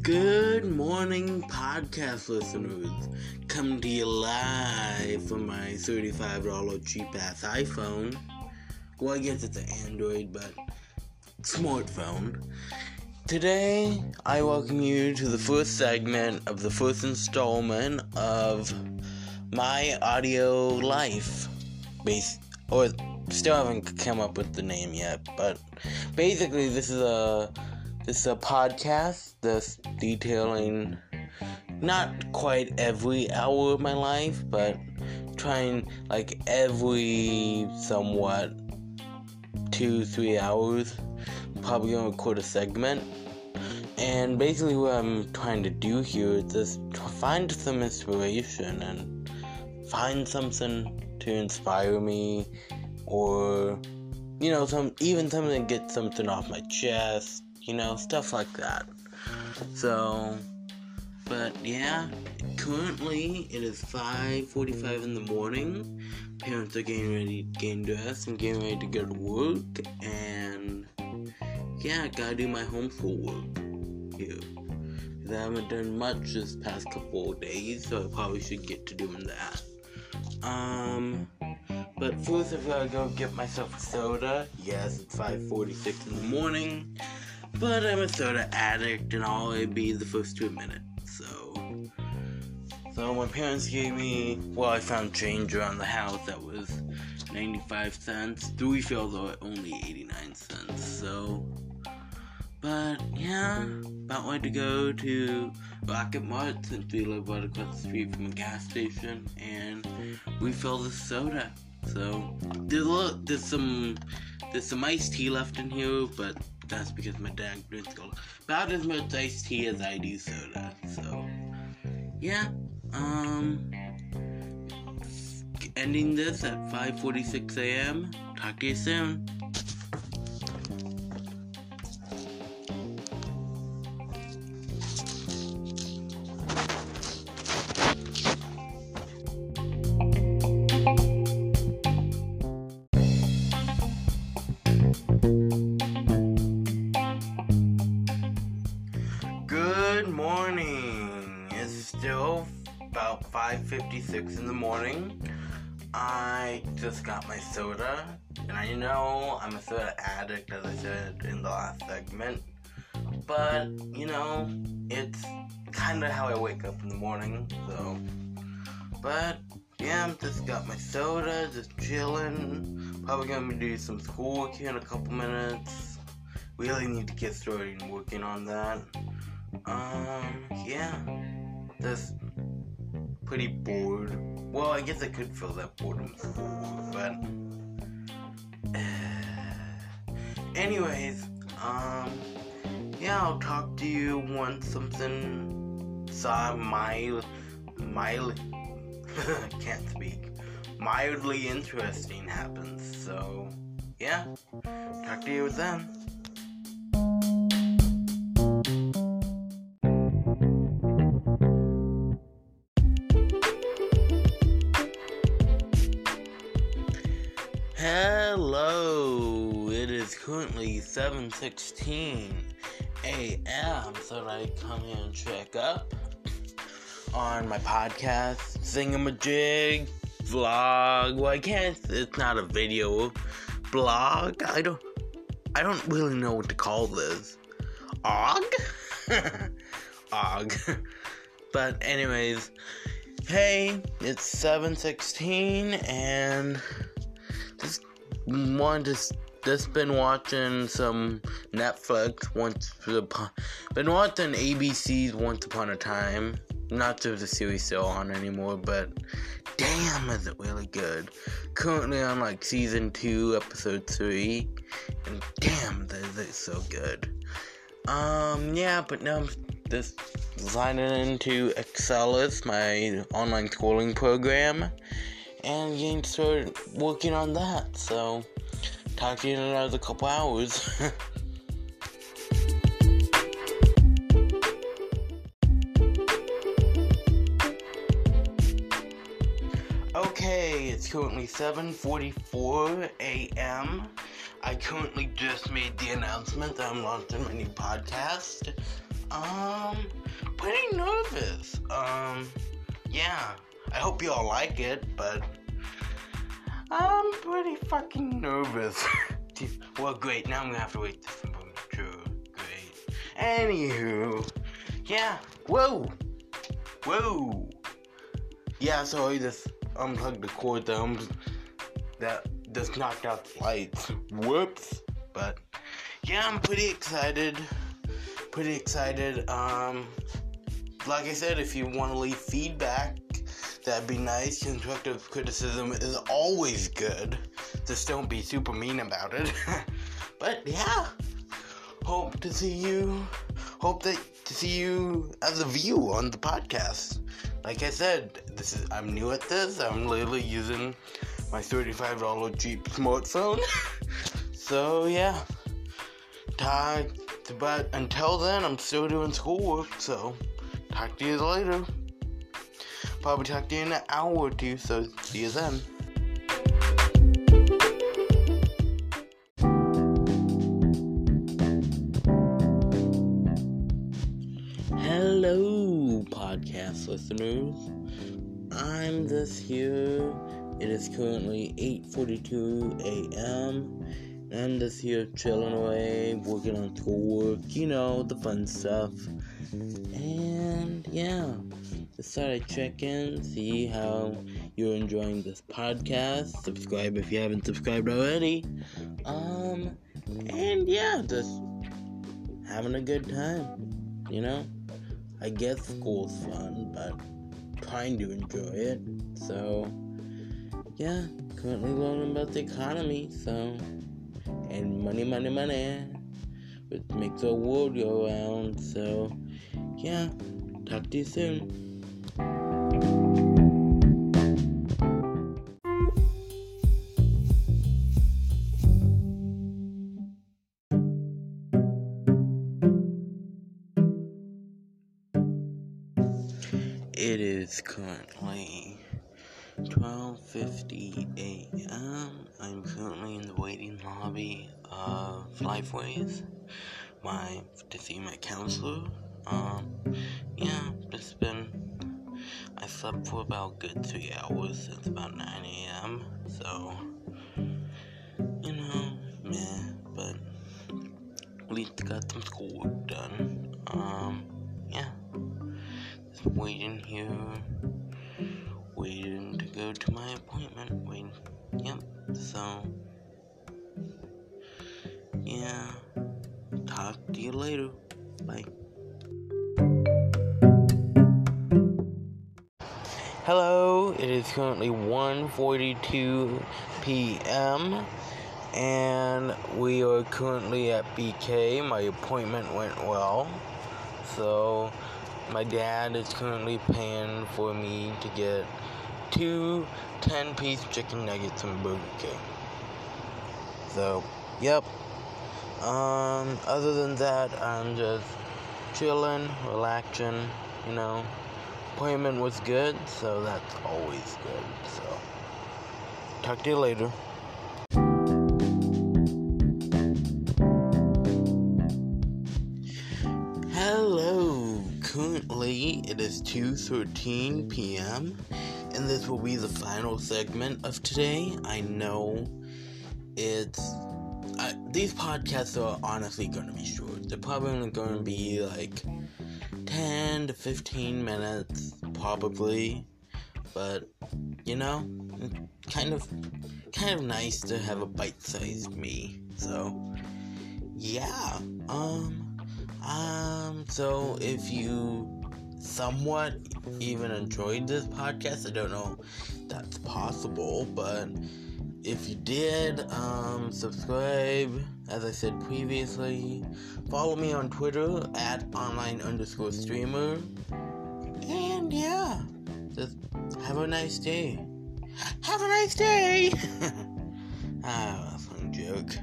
Good morning, podcast listeners. Come to you live from my $35 cheap ass iPhone. Well, I guess it's an Android, but smartphone. Today, I welcome you to the first segment of the first installment of my audio life. Base or still haven't come up with the name yet, but basically, this is a this is a podcast that's detailing not quite every hour of my life, but trying like every somewhat two three hours. Probably gonna record a segment. And basically, what I'm trying to do here is just find some inspiration and find something to inspire me, or you know, some even something to get something off my chest, you know, stuff like that. So, but yeah, currently it is 5:45 in the morning. Parents are getting ready, getting dressed, and getting ready to go to work, and yeah, i gotta do my homeschool work here. Cause I haven't done much this past couple of days, so I probably should get to doing that. Um, but first I've gotta go get myself a soda. Yes, it's 5:46 in the morning, but I'm a soda addict, and I'll be the first two minutes. So, so my parents gave me. Well, I found change around the house that was 95 cents. Three fills are only 89 cents. So, but yeah, about ready to go to Rocket Mart since we live right across the street from a gas station and refill the soda. So there's a there's some there's some iced tea left in here, but that's because my dad drinks about as much iced tea as I do soda. So yeah, um, ending this at 5:46 a.m. Talk to you soon. 5:56 in the morning. I just got my soda, and I know I'm a soda addict, as I said in the last segment. But you know, it's kind of how I wake up in the morning. So, but yeah, just got my soda, just chilling. Probably gonna do some schoolwork here in a couple minutes. Really need to get started working on that. Um, yeah. Just pretty bored. Well, I guess I could feel that boredom, but. anyways, um, yeah, I'll talk to you once something saw mild, mild, can't speak, mildly interesting happens. So, yeah, talk to you then. Hello, it is currently 7:16 a.m. so I come here and check up on my podcast thingamajig vlog. Well, I can't. It's not a video blog. I don't. I don't really know what to call this. Og. Og. But anyways, hey, it's 7:16 and just wanted to just been watching some Netflix once upon been watching ABC's Once Upon a Time. Not that the series still on anymore, but damn is it really good. Currently on like season two, episode three, and damn is it so good. Um yeah, but now I'm just signing into Excelis, my online schooling program and getting started working on that. So, talk to you in another couple hours. okay, it's currently 7:44 a.m. I currently just made the announcement that I'm launching my new podcast. Um, pretty nervous. Um, yeah. I hope you all like it, but I'm pretty fucking nervous. well, great. Now I'm gonna have to wait for some true. Great. Anywho, yeah. Whoa. Whoa. Yeah. So I just unplugged the cord that that just knocked out the lights. Whoops. But yeah, I'm pretty excited. Pretty excited. Um, like I said, if you want to leave feedback, that'd be nice. Constructive criticism is always good. Just don't be super mean about it. but yeah, hope to see you. Hope that to see you as a view on the podcast. Like I said, this is I'm new at this. I'm literally using my $35 cheap smartphone. so yeah. Talk, but until then, I'm still doing schoolwork. So talk to you later. Probably talk to you in an hour or two. So see you then. Hello, podcast listeners. I'm this here. It is currently 8:42 a.m. I'm just here chilling away, working on schoolwork, you know, the fun stuff. And yeah, just thought I'd check in, see how you're enjoying this podcast. Subscribe if you haven't subscribed already. Um, and yeah, just having a good time, you know. I guess school's fun, but trying to enjoy it. So, yeah, currently learning about the economy. So, and money, money, money, which makes the world go round. So, yeah, talk to you soon. It is currently 12:50 a.m. I'm currently in the waiting lobby of Lifeways, my to see my counselor. Um, yeah, it's been. I slept for about good three hours since about 9 a.m. So, you know, meh, but at least got some schoolwork done. Um, yeah waiting here, waiting to go to my appointment. Waiting, yep. So, yeah. Talk to you later. Bye. Hello, it is currently 1:42 p.m. and we are currently at BK. My appointment went well. So, my dad is currently paying for me to get two 10 piece chicken nuggets from Burger King. So, yep. Um, other than that, I'm just chilling, relaxing, you know. Appointment was good, so that's always good. So, talk to you later. 2:13 p.m. and this will be the final segment of today. I know it's these podcasts are honestly going to be short. They're probably going to be like 10 to 15 minutes probably. But you know, kind of kind of nice to have a bite-sized me. So, yeah. Um um, so if you somewhat even enjoyed this podcast, I don't know that's possible, but if you did, um, subscribe, as I said previously. Follow me on Twitter at online underscore streamer. And yeah, just have a nice day. Have a nice day! ah, fun joke.